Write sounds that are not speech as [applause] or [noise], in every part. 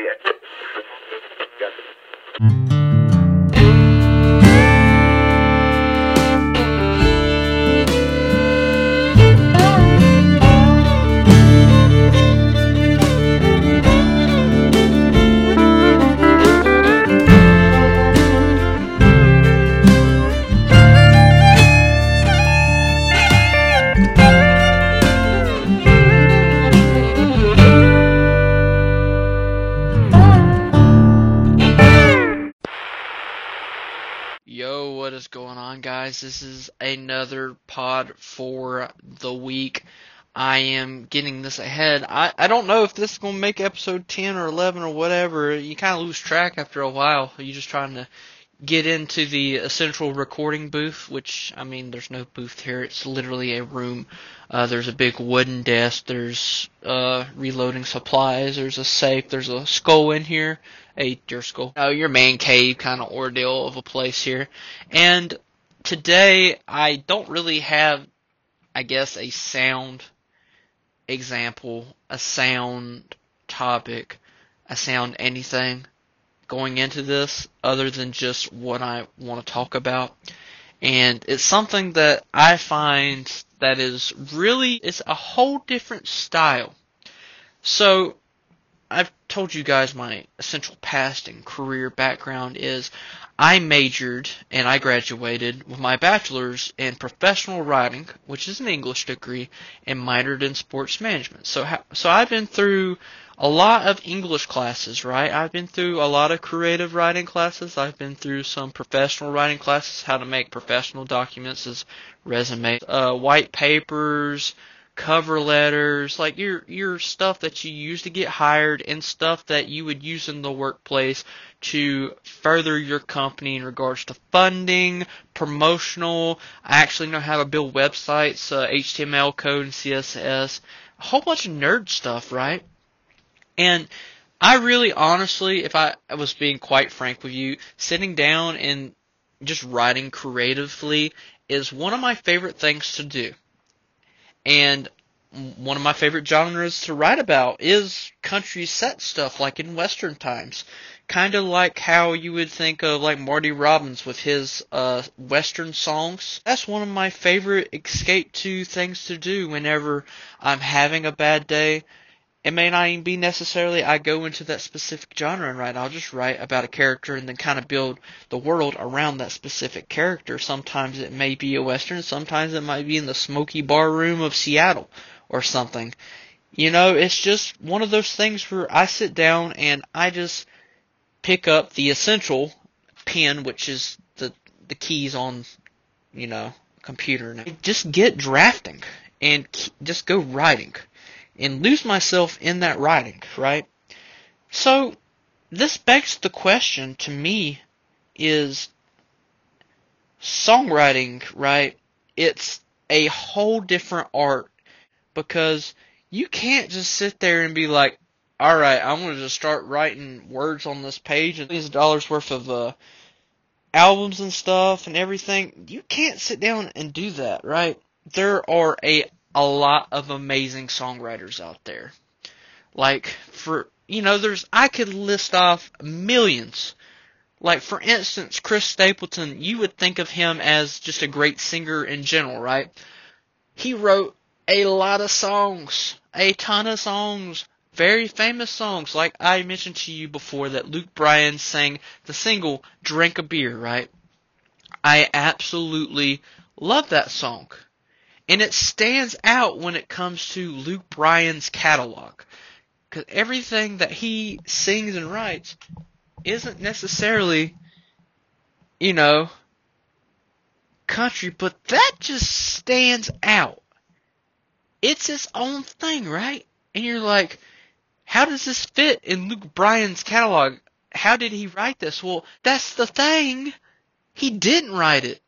Yo, pod for the week. I am getting this ahead. I, I don't know if this is going to make episode 10 or 11 or whatever. You kind of lose track after a while. You're just trying to get into the essential recording booth, which, I mean, there's no booth here. It's literally a room. Uh, there's a big wooden desk. There's, uh, reloading supplies. There's a safe. There's a skull in here. A deer skull. Oh, your man cave kind of ordeal of a place here. And today, I don't really have, I guess, a sound example, a sound topic, a sound anything going into this other than just what I want to talk about. And it's something that I find that is really, it's a whole different style. So, I've told you guys my essential past and career background is I majored and I graduated with my bachelor's in professional writing, which is an English degree, and minored in sports management. So, so I've been through a lot of English classes, right? I've been through a lot of creative writing classes. I've been through some professional writing classes, how to make professional documents as resumes, uh, white papers, cover letters, like your your stuff that you use to get hired and stuff that you would use in the workplace to further your company in regards to funding, promotional. I actually know how to build websites, uh, HTML code and CSS, a whole bunch of nerd stuff, right? And I really honestly, if I was being quite frank with you, sitting down and just writing creatively is one of my favorite things to do. And one of my favorite genres to write about is country set stuff, like in Western times. Kind of like how you would think of like Marty Robbins with his uh, Western songs. That's one of my favorite escape to things to do whenever I'm having a bad day it may not even be necessarily I go into that specific genre and write. I'll just write about a character and then kind of build the world around that specific character. Sometimes it may be a western, sometimes it might be in the smoky bar room of Seattle or something. You know, it's just one of those things where I sit down and I just pick up the essential pen, which is the the keys on, you know, computer. And just get drafting and just go writing and lose myself in that writing, right? So, this begs the question to me is songwriting, right? It's a whole different art because you can't just sit there and be like, all right, I'm going to just start writing words on this page and these dollars worth of uh, albums and stuff and everything. You can't sit down and do that, right? There are a a lot of amazing songwriters out there. Like for you know, there's I could list off millions. Like for instance, Chris Stapleton, you would think of him as just a great singer in general, right? He wrote a lot of songs, a ton of songs, very famous songs. Like I mentioned to you before that Luke Bryan sang the single Drink a Beer, right? I absolutely love that song. And it stands out when it comes to Luke Bryan's catalog. Because everything that he sings and writes isn't necessarily, you know, country, but that just stands out. It's its own thing, right? And you're like, how does this fit in Luke Bryan's catalog? How did he write this? Well, that's the thing. He didn't write it.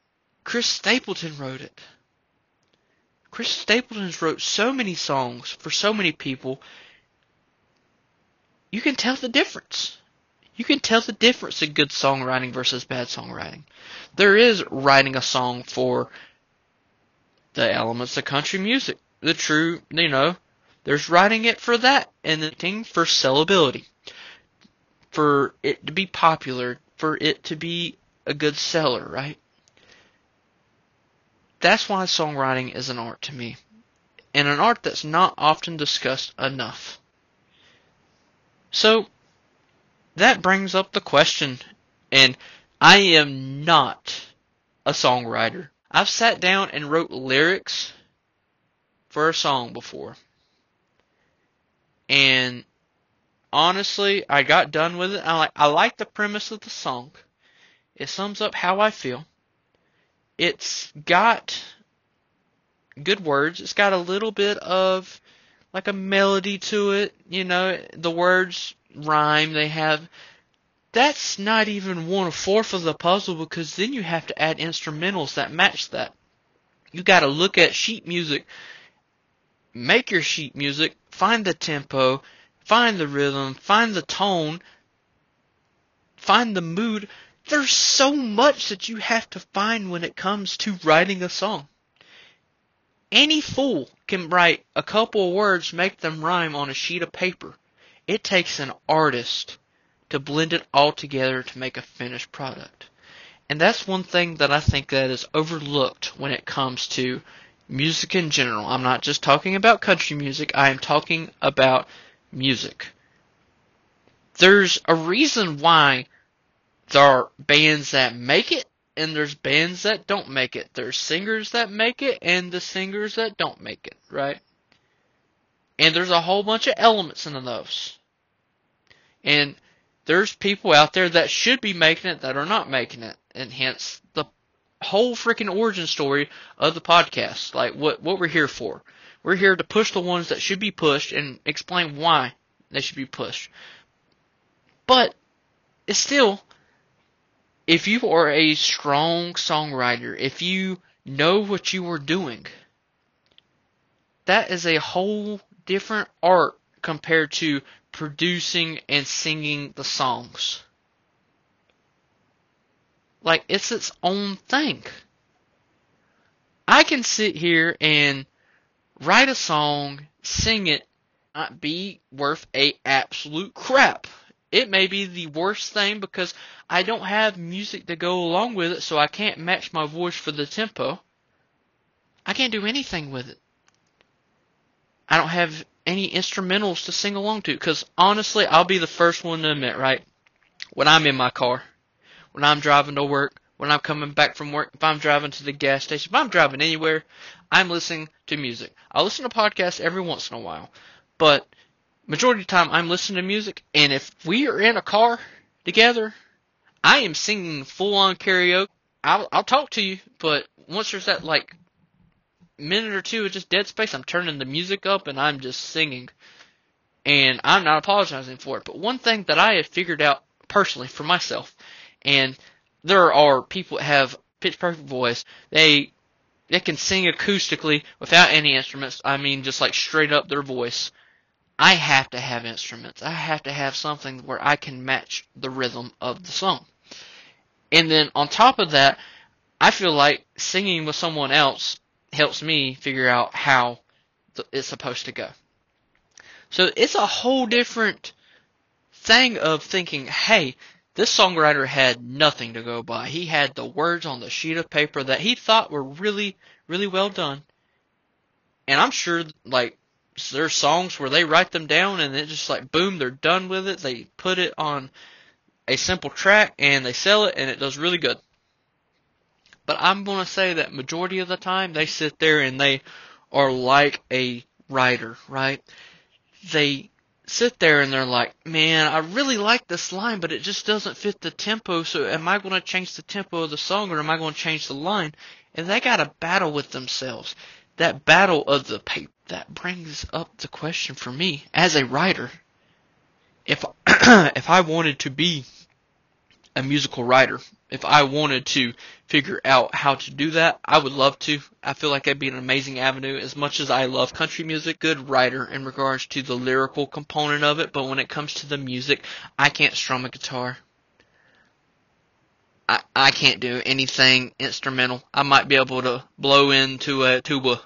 Chris Stapleton wrote it. Chris Stapleton wrote so many songs for so many people. You can tell the difference. You can tell the difference in good songwriting versus bad songwriting. There is writing a song for the elements of country music. The true, you know, there's writing it for that and the thing for sellability. for it to be popular, for it to be a good seller, right? That's why songwriting is an art to me. And an art that's not often discussed enough. So, that brings up the question, and I am not a songwriter. I've sat down and wrote lyrics for a song before. And honestly, I got done with it. I like I like the premise of the song. It sums up how I feel. It's got good words. It's got a little bit of like a melody to it. You know, the words rhyme. They have. That's not even one fourth of the puzzle because then you have to add instrumentals that match that. You got to look at sheet music. Make your sheet music. Find the tempo. Find the rhythm. Find the tone. Find the mood. There's so much that you have to find when it comes to writing a song. Any fool can write a couple of words, make them rhyme on a sheet of paper. It takes an artist to blend it all together to make a finished product. And that's one thing that I think that is overlooked when it comes to music in general. I'm not just talking about country music, I am talking about music. There's a reason why there are bands that make it and there's bands that don't make it. There's singers that make it and the singers that don't make it, right? And there's a whole bunch of elements in those. And there's people out there that should be making it that are not making it. And hence the whole freaking origin story of the podcast. Like what, what we're here for. We're here to push the ones that should be pushed and explain why they should be pushed. But it's still if you are a strong songwriter, if you know what you are doing, that is a whole different art compared to producing and singing the songs. Like, it's its own thing. I can sit here and write a song, sing it, not be worth a absolute crap it may be the worst thing because I don't have music to go along with it, so I can't match my voice for the tempo. I can't do anything with it. I don't have any instrumentals to sing along to because honestly, I'll be the first one to admit, right? When I'm in my car, when I'm driving to work, when I'm coming back from work, if I'm driving to the gas station, if I'm driving anywhere, I'm listening to music. I listen to podcasts every once in a while, but majority of the time I'm listening to music, and if we are in a car together, I am singing full on karaoke. I'll, I'll talk to you, but once there's that like minute or two of just dead space, I'm turning the music up and I'm just singing. And I'm not apologizing for it. But one thing that I have figured out personally for myself, and there are people that have pitch perfect voice, they they can sing acoustically without any instruments. I mean, just like straight up their voice. I have to have instruments. I have to have something where I can match the rhythm of the song. And then on top of that, I feel like singing with someone else helps me figure out how it's supposed to go. So it's a whole different thing of thinking, hey, this songwriter had nothing to go by. He had the words on the sheet of paper that he thought were really, really well done. And I'm sure, like, there's songs where they write them down and it just like boom, they're done with it. They put it on a simple track and they sell it and it does really good. But I'm going to say that majority of the time they sit there and they are like a writer, right? They sit there and they're like, man, I really like this line, but it just doesn't fit the tempo. So am I going to change the tempo of the song or am I going to change the line? And they got a battle with themselves. That battle of the paper that brings up the question for me as a writer. If [clears throat] if I wanted to be a musical writer, if I wanted to figure out how to do that, I would love to. I feel like that'd be an amazing avenue. As much as I love country music, good writer in regards to the lyrical component of it, but when it comes to the music, I can't strum a guitar. I, I can't do anything instrumental. I might be able to blow into a tuba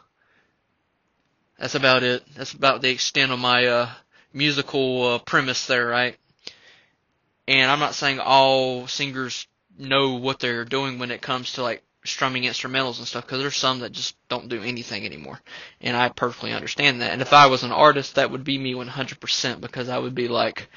that's about it. That's about the extent of my uh, musical uh, premise there, right? And I'm not saying all singers know what they're doing when it comes to like strumming instrumentals and stuff because there's some that just don't do anything anymore. And I perfectly understand that. And if I was an artist, that would be me 100% because I would be like,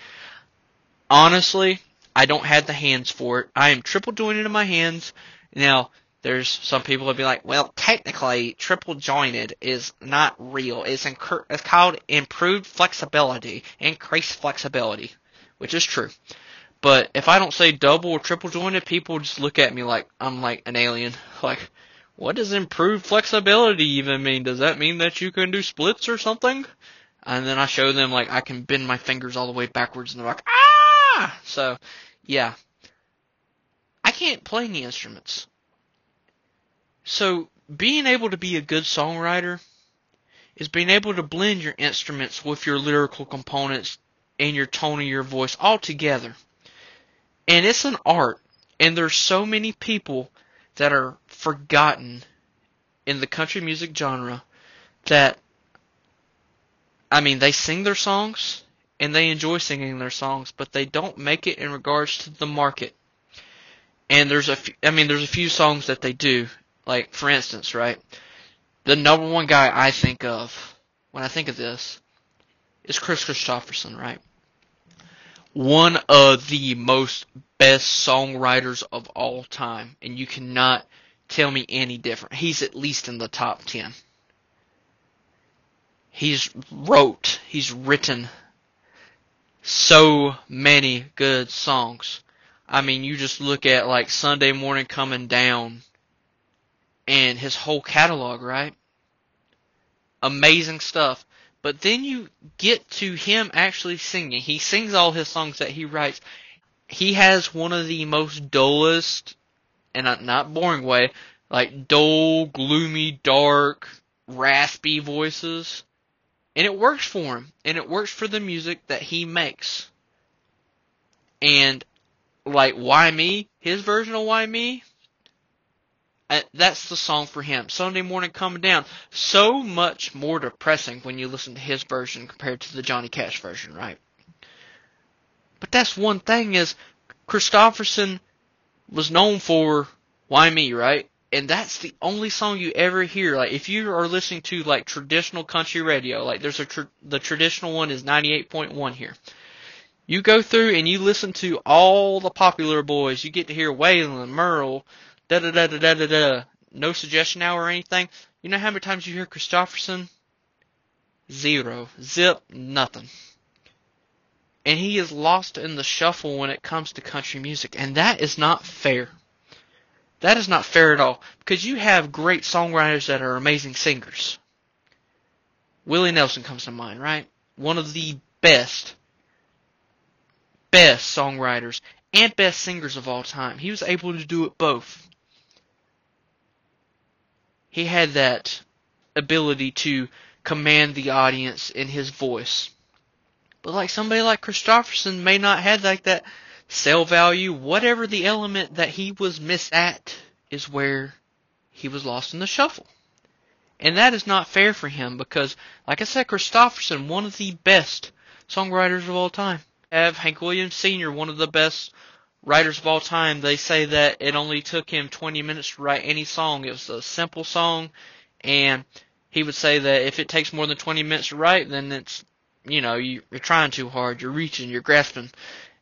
honestly, I don't have the hands for it. I am triple jointed in my hands. Now, there's some people would be like, well, technically, triple jointed is not real. It's, incur- it's called improved flexibility, increased flexibility, which is true. But if I don't say double or triple jointed, people just look at me like I'm like an alien. [laughs] Like, what does improved flexibility even mean? Does that mean that you can do splits or something? And then I show them like I can bend my fingers all the way backwards and they're like, ah! So, yeah. I can't play any instruments. So, being able to be a good songwriter is being able to blend your instruments with your lyrical components and your tone of your voice all together. And it's an art. And there's so many people that are forgotten in the country music genre that, I mean, they sing their songs and they enjoy singing their songs, but they don't make it in regards to the market. And there's a, few, I mean, there's a few songs that they do. Like, for instance, right? The number one guy I think of when I think of this is Kris Kristofferson, right? one of the most best songwriters of all time, and you cannot tell me any different. He's at least in the top 10. He's wrote, he's written so many good songs. I mean, you just look at like Sunday Morning Coming Down and his whole catalog, right? Amazing stuff. But then you get to him actually singing. He sings all his songs that he writes. He has one of the most dullest, and not boring way, like dull, gloomy, dark, raspy voices. And it works for him. And it works for the music that he makes. And like Why Me, his version of Why Me, Uh, that's the song for him. Sunday morning coming down. So much more depressing when you listen to his version compared to the Johnny Cash version, right? But that's one thing is Kristofferson was known for Why Me, right? And that's the only song you ever hear. Like if you are listening to like traditional country radio, like there's a tr- the traditional one is 98.1 here. You go through and you listen to all the popular boys. You get to hear Waylon, Merle, da da da da da da da. No suggestion now or anything. You know how many times you hear Kristofferson? Zero. Zip. Nothing. And he is lost in the shuffle when it comes to country music. And that is not fair. That is not fair at all. Because you have great songwriters that are amazing singers. Willie Nelson comes to mind, right? One of the best, best songwriters and best singers of all time. He was able to do it both he had that ability to command the audience in his voice. But like somebody like Kristofferson may not have like that sell value, whatever the element that he was missed at is where he was lost in the shuffle. And that is not fair for him because, like I said, Kristofferson, one of the best songwriters of all time. Have Hank Williams Sr., one of the best writers of all time, they say that it only took him 20 minutes to write any song. It was a simple song, and he would say that if it takes more than 20 minutes to write, then it's, you know, you're trying too hard, you're reaching, you're grasping.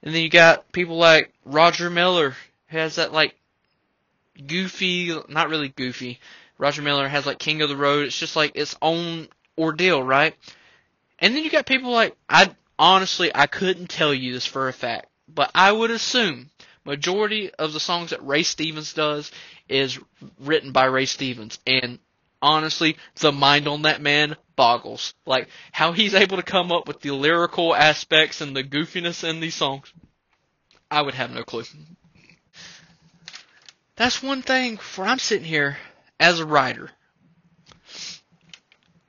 And then you got people like Roger Miller, who has that, like, goofy, not really goofy. Roger Miller has, like, King of the Road. It's just, like, its own ordeal, right? And then you got people like, I, honestly, I couldn't tell you this for a fact but I would assume majority of the songs that Ray Stevens does is written by Ray Stevens. And honestly, the mind on that man boggles. Like how he's able to come up with the lyrical aspects and the goofiness in these songs. I would have no clue. That's one thing where I'm sitting here as a writer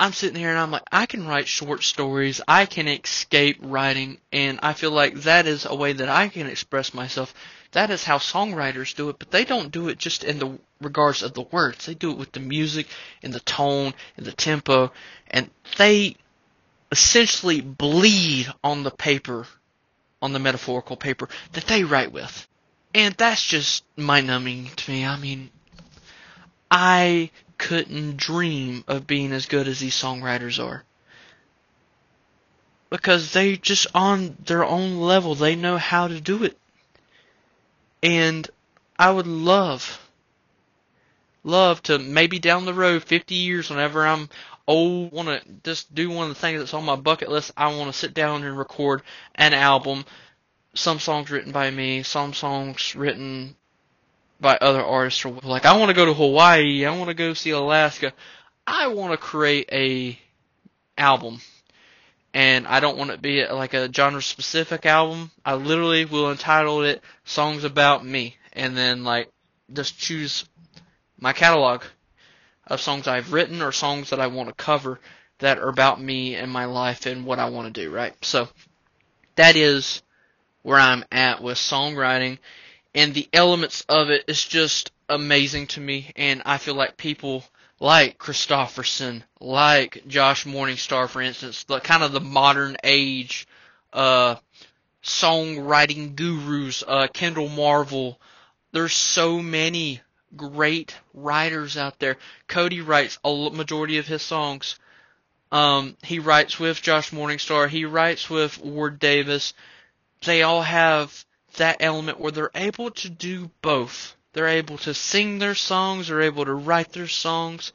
I'm sitting here and I'm like, I can write short stories. I can escape writing, and I feel like that is a way that I can express myself. That is how songwriters do it, but they don't do it just in the regards of the words. They do it with the music and the tone and the tempo, and they essentially bleed on the paper on the metaphorical paper that they write with. And that's just mind numbing to me. I mean, I couldn't dream of being as good as these songwriters are. Because they just on their own level, they know how to do it. And I would love, love to maybe down the road, 50 years, whenever I'm old, want to just do one of the things that's on my bucket list. I want to sit down and record an album. Some songs written by me, some songs written by other artists. Or like, I want to go to Hawaii. I want to go see Alaska. I want to create a album and I don't want it to be like a genre specific album. I literally will entitle it Songs About Me and then like just choose my catalog of songs I've written or songs that I want to cover that are about me and my life and what I want to do, right? So that is where I'm at with songwriting and the elements of it is just amazing to me and I feel like people like Kristofferson, like Josh Morningstar, for instance, the kind of the modern age uh, songwriting gurus, uh, Kendall Marvel. There's so many great writers out there. Cody writes a majority of his songs. Um, he writes with Josh Morningstar. He writes with Ward Davis. They all have that element where they're able to do both. They're able to sing their songs, they're able to write their songs,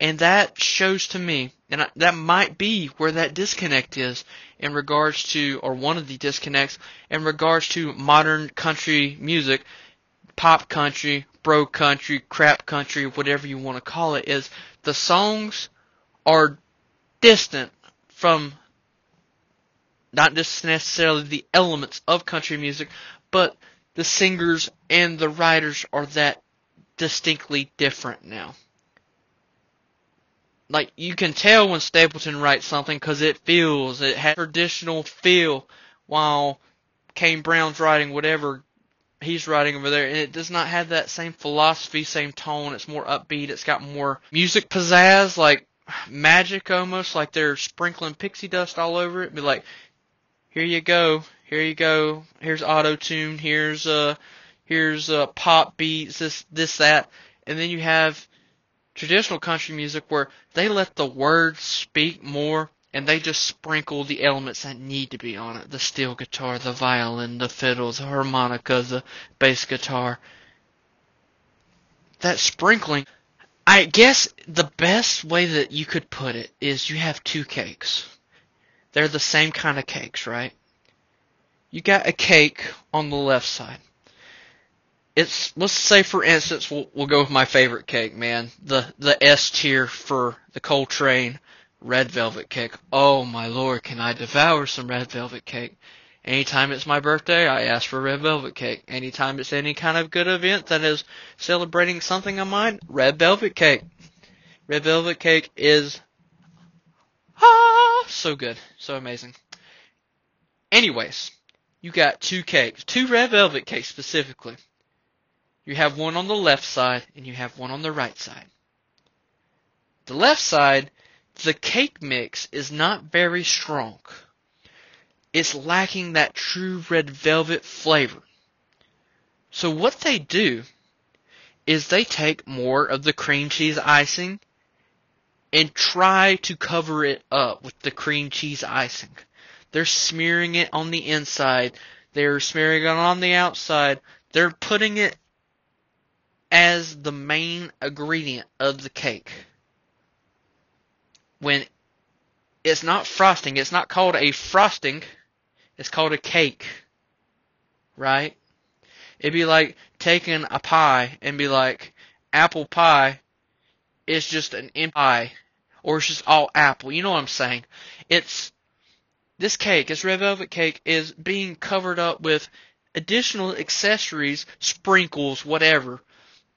and that shows to me, and that might be where that disconnect is in regards to, or one of the disconnects in regards to modern country music, pop country, bro country, crap country, whatever you want to call it, is the songs are distant from not just necessarily the elements of country music, but the singers and the writers are that distinctly different now. Like you can tell when Stapleton writes something because it feels it has traditional feel, while Kane Brown's writing whatever he's writing over there, and it does not have that same philosophy, same tone. It's more upbeat. It's got more music pizzazz, like magic almost, like they're sprinkling pixie dust all over it. Be like, here you go, here you go. Here's auto tune. Here's uh, here's uh, pop beats. This this that, and then you have traditional country music where they let the words speak more and they just sprinkle the elements that need to be on it the steel guitar, the violin, the fiddle, the harmonica, the bass guitar. That sprinkling, I guess the best way that you could put it is you have two cakes. They're the same kind of cakes, right? You got a cake on the left side. It's let's say for instance we'll we'll go with my favorite cake, man. The the S tier for the Coltrane red velvet cake. Oh my lord, can I devour some red velvet cake? Anytime it's my birthday, I ask for red velvet cake. Anytime it's any kind of good event that is celebrating something of mine, red velvet cake. Red velvet cake is ah so good, so amazing. Anyways, you got two cakes, two red velvet cakes specifically. You have one on the left side and you have one on the right side. The left side, the cake mix is not very strong. It's lacking that true red velvet flavor. So what they do is they take more of the cream cheese icing and try to cover it up with the cream cheese icing. They're smearing it on the inside. They're smearing it on the outside. They're putting it as the main ingredient of the cake. When it's not frosting, it's not called a frosting, it's called a cake. Right? It'd be like taking a pie and be like, apple pie is just an empty pie. Or it's just all apple. You know what I'm saying? It's this cake, this red velvet cake, is being covered up with additional accessories, sprinkles, whatever,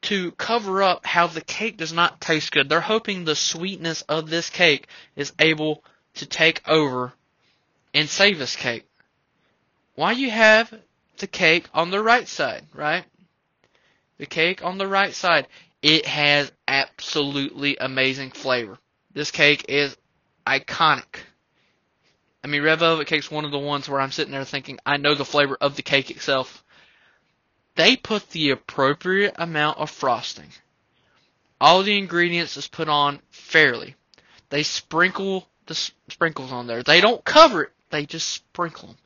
to cover up how the cake does not taste good. They're hoping the sweetness of this cake is able to take over and save this cake. Why you have the cake on the right side, right? The cake on the right side, it has absolutely amazing flavor. This cake is iconic I mean, red velvet cake's one of the ones where I'm sitting there thinking I know the flavor of the cake itself. They put the appropriate amount of frosting. All the ingredients is put on fairly. They sprinkle the sprinkles on there. They don't cover it. They just sprinkle them.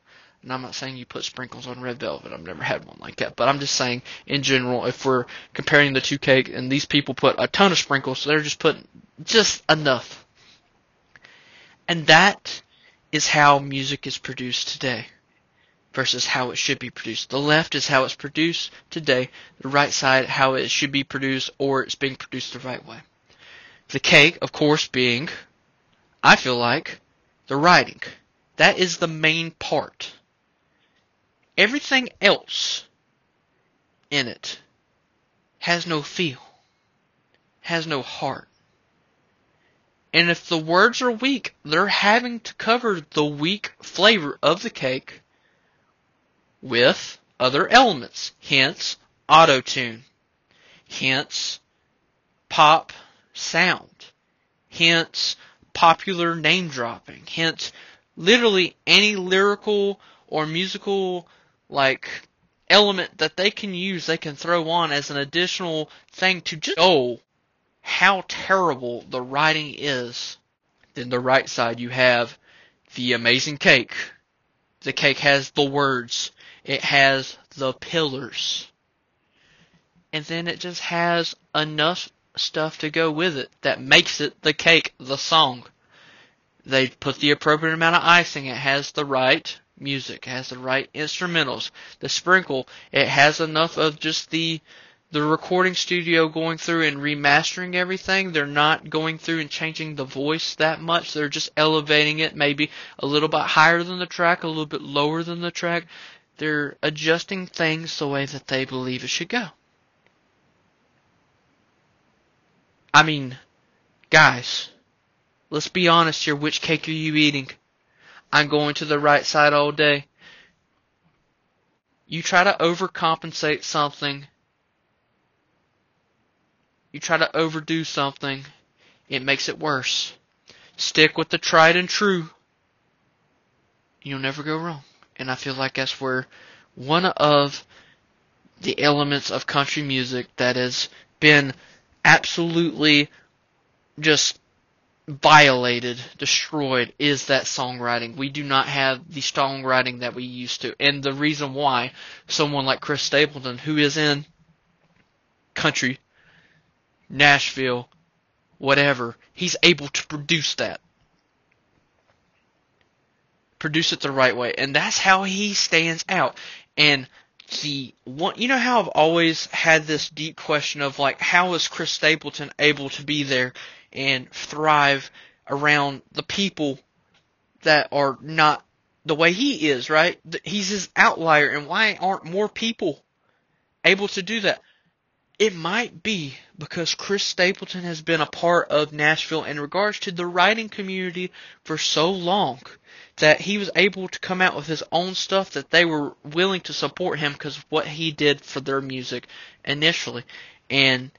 And I'm not saying you put sprinkles on red velvet. I've never had one like that. But I'm just saying, in general, if we're comparing the two cakes, and these people put a ton of sprinkles, so they're just putting just enough. And that is how music is produced today versus how it should be produced. The left is how it's produced today. The right side, how it should be produced or it's being produced the right way. The cake, of course, being, I feel like, the writing. That is the main part. Everything else in it has no feel, has no heart. And if the words are weak, they're having to cover the weak flavor of the cake with other elements. Hence, auto tune. Hence, pop sound. Hence, popular name dropping. Hence, literally any lyrical or musical like element that they can use, they can throw on as an additional thing to just show how terrible the writing is. Then the right side you have the amazing cake. The cake has the words. It has the pillars. And then it just has enough stuff to go with it that makes it the cake, the song. They put the appropriate amount of icing. It has the right music, it has the right instrumentals. The sprinkle, it has enough of just the the recording studio going through and remastering everything. They're not going through and changing the voice that much. They're just elevating it maybe a little bit higher than the track, a little bit lower than the track. They're adjusting things the way that they believe it should go. I mean, guys, let's be honest here. Which cake are you eating? I'm going to the right side all day. You try to overcompensate something. You try to overdo something. It makes it worse. Stick with the tried and true. You'll never go wrong. And I feel like that's where one of the elements of country music that has been absolutely just violated, destroyed is that songwriting. We do not have the songwriting that we used to. And the reason why someone like Chris Stapleton, who is in country, Nashville, whatever, he's able to produce that. Produce it the right way. And that's how he stands out. And the one, you know how I've always had this deep question of like, how is Chris Stapleton able to be there and thrive around the people that are not the way he is, right? He's his outlier, and why aren't more people able to do that? It might be because Chris Stapleton has been a part of Nashville in regards to the writing community for so long that he was able to come out with his own stuff that they were willing to support him because of what he did for their music initially. And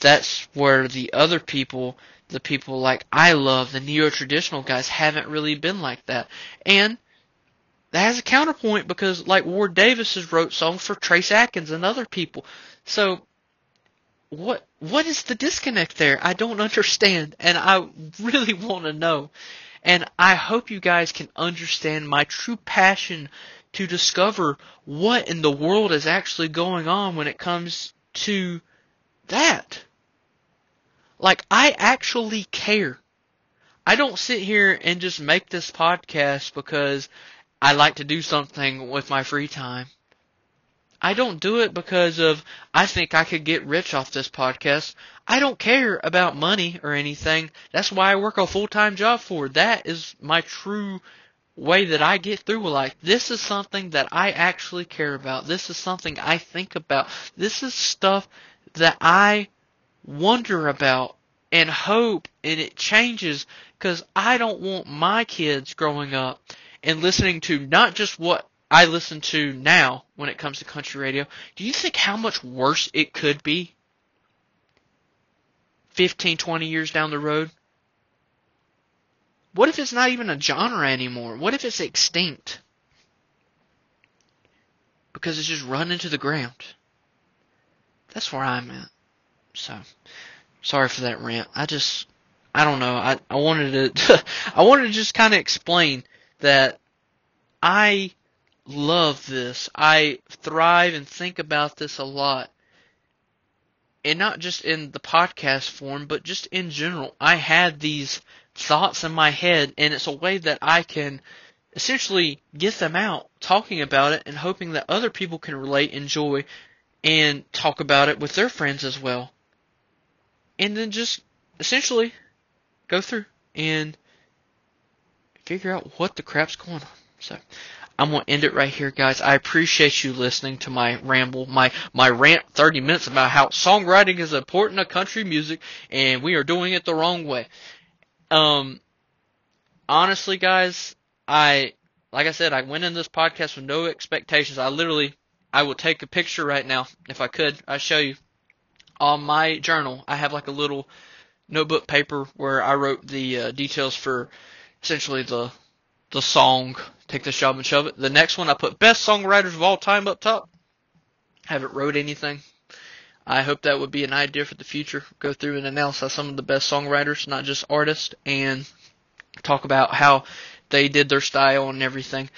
that's where the other people the people like I love, the neo-traditional guys, haven't really been like that. And that has a counterpoint because like Ward Davis has wrote songs for Trace Atkins and other people. So what what is the disconnect there? I don't understand and I really want to know. And I hope you guys can understand my true passion to discover what in the world is actually going on when it comes to that. Like, I actually care. I don't sit here and just make this podcast because I like to do something with my free time. I don't do it because of I think I could get rich off this podcast. I don't care about money or anything. That's why I work a full-time job for. That is my true way that I get through life. This is something that I actually care about. This is something I think about. This is stuff that I wonder about and hope and it changes because I don't want my kids growing up and listening to not just what I listen to now when it comes to country radio. Do you think how much worse it could be 15, 20 years down the road? What if it's not even a genre anymore? What if it's extinct? Because it's just run into the ground. That's where I'm at. So, sorry for that rant. I just, I don't know. I, I wanted to, [laughs] I wanted to just kind of explain that I love this. I thrive and think about this a lot. And not just in the podcast form, but just in general. I had these thoughts in my head, and it's a way that I can essentially get them out, talking about it, and hoping that other people can relate, enjoy, and talk about it with their friends as well. And then just essentially go through and figure out what the crap's going on. So I'm gonna end it right here, guys. I appreciate you listening to my ramble, my my rant, 30 minutes about how songwriting is important to country music, and we are doing it the wrong way. Um, honestly, guys, I like I said, I went in this podcast with no expectations. I literally, I will take a picture right now if I could. I show you on my journal. I have like a little notebook paper where I wrote the uh, details for essentially the the song. Take this job and shove it. The next one I put best songwriters of all time up top. Haven't wrote anything. I hope that would be an idea for the future. Go through and announce some of the best songwriters, not just artists, and talk about how they did their style and everything.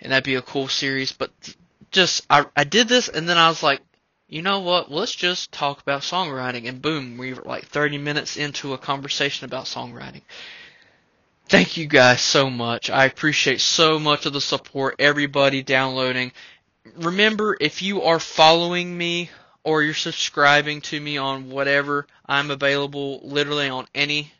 And that'd be a cool series. But just, I, I did this and then I was like, you know what? Let's just talk about songwriting. And boom, we were like 30 minutes into a conversation about songwriting. Thank you guys so much. I appreciate so much of the support, everybody downloading. Remember, if you are following me or you're subscribing to me on whatever, I'm available literally on any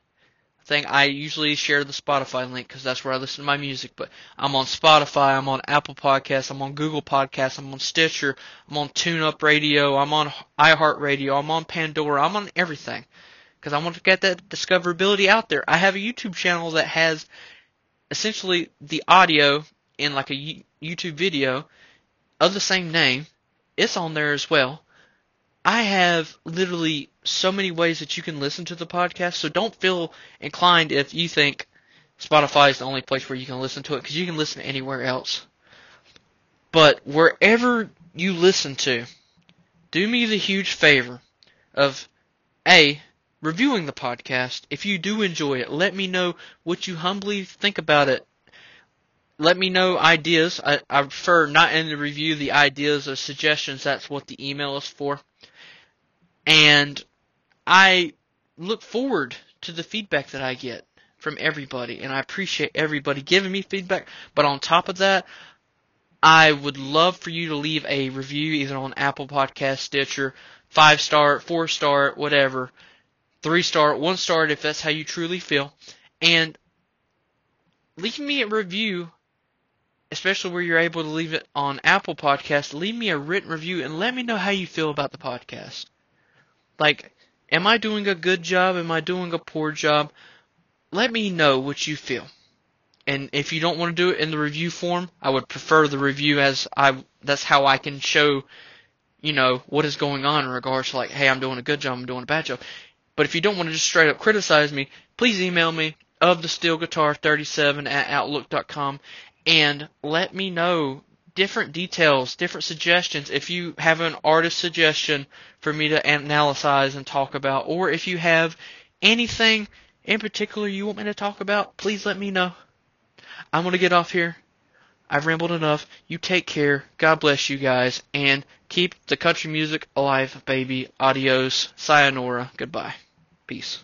thing. I usually share the Spotify link because that's where I listen to my music. But I'm on Spotify, I'm on Apple Podcasts, I'm on Google Podcasts, I'm on Stitcher, I'm on TuneUp Radio, I'm on iHeartRadio, I'm on Pandora, I'm on everything because I want to get that discoverability out there. I have a YouTube channel that has essentially the audio in like a YouTube video of the same name. It's on there as well. I have literally so many ways that you can listen to the podcast, so don't feel inclined if you think Spotify is the only place where you can listen to it, because you can listen anywhere else. But wherever you listen to, do me the huge favor of A, reviewing the podcast. If you do enjoy it, let me know what you humbly think about it. Let me know ideas. I, I prefer not in the review the ideas or suggestions. That's what the email is for. And I look forward to the feedback that I get from everybody, and I appreciate everybody giving me feedback. But on top of that, I would love for you to leave a review either on Apple Podcast, Stitcher, five star, four star, whatever, three star, one star if that's how you truly feel, and leave me a review, especially where you're able to leave it on Apple Podcast. Leave me a written review and let me know how you feel about the podcast. Like, am I doing a good job? Am I doing a poor job? Let me know what you feel. And if you don't want to do it in the review form, I would prefer the review as I that's how I can show you know what is going on in regards to like, hey, I'm doing a good job, I'm doing a bad job. But if you don't want to just straight up criticize me, please email me of the steel guitar 37 at outlook.com and let me know different details, different suggestions. If you have an artist suggestion for me to analyze and talk about, or if you have anything in particular you want me to talk about, please let me know. I'm going to get off here. I've rambled enough. You take care. God bless you guys. And keep the country music alive, baby. Adios. Sayonara. Goodbye. Peace.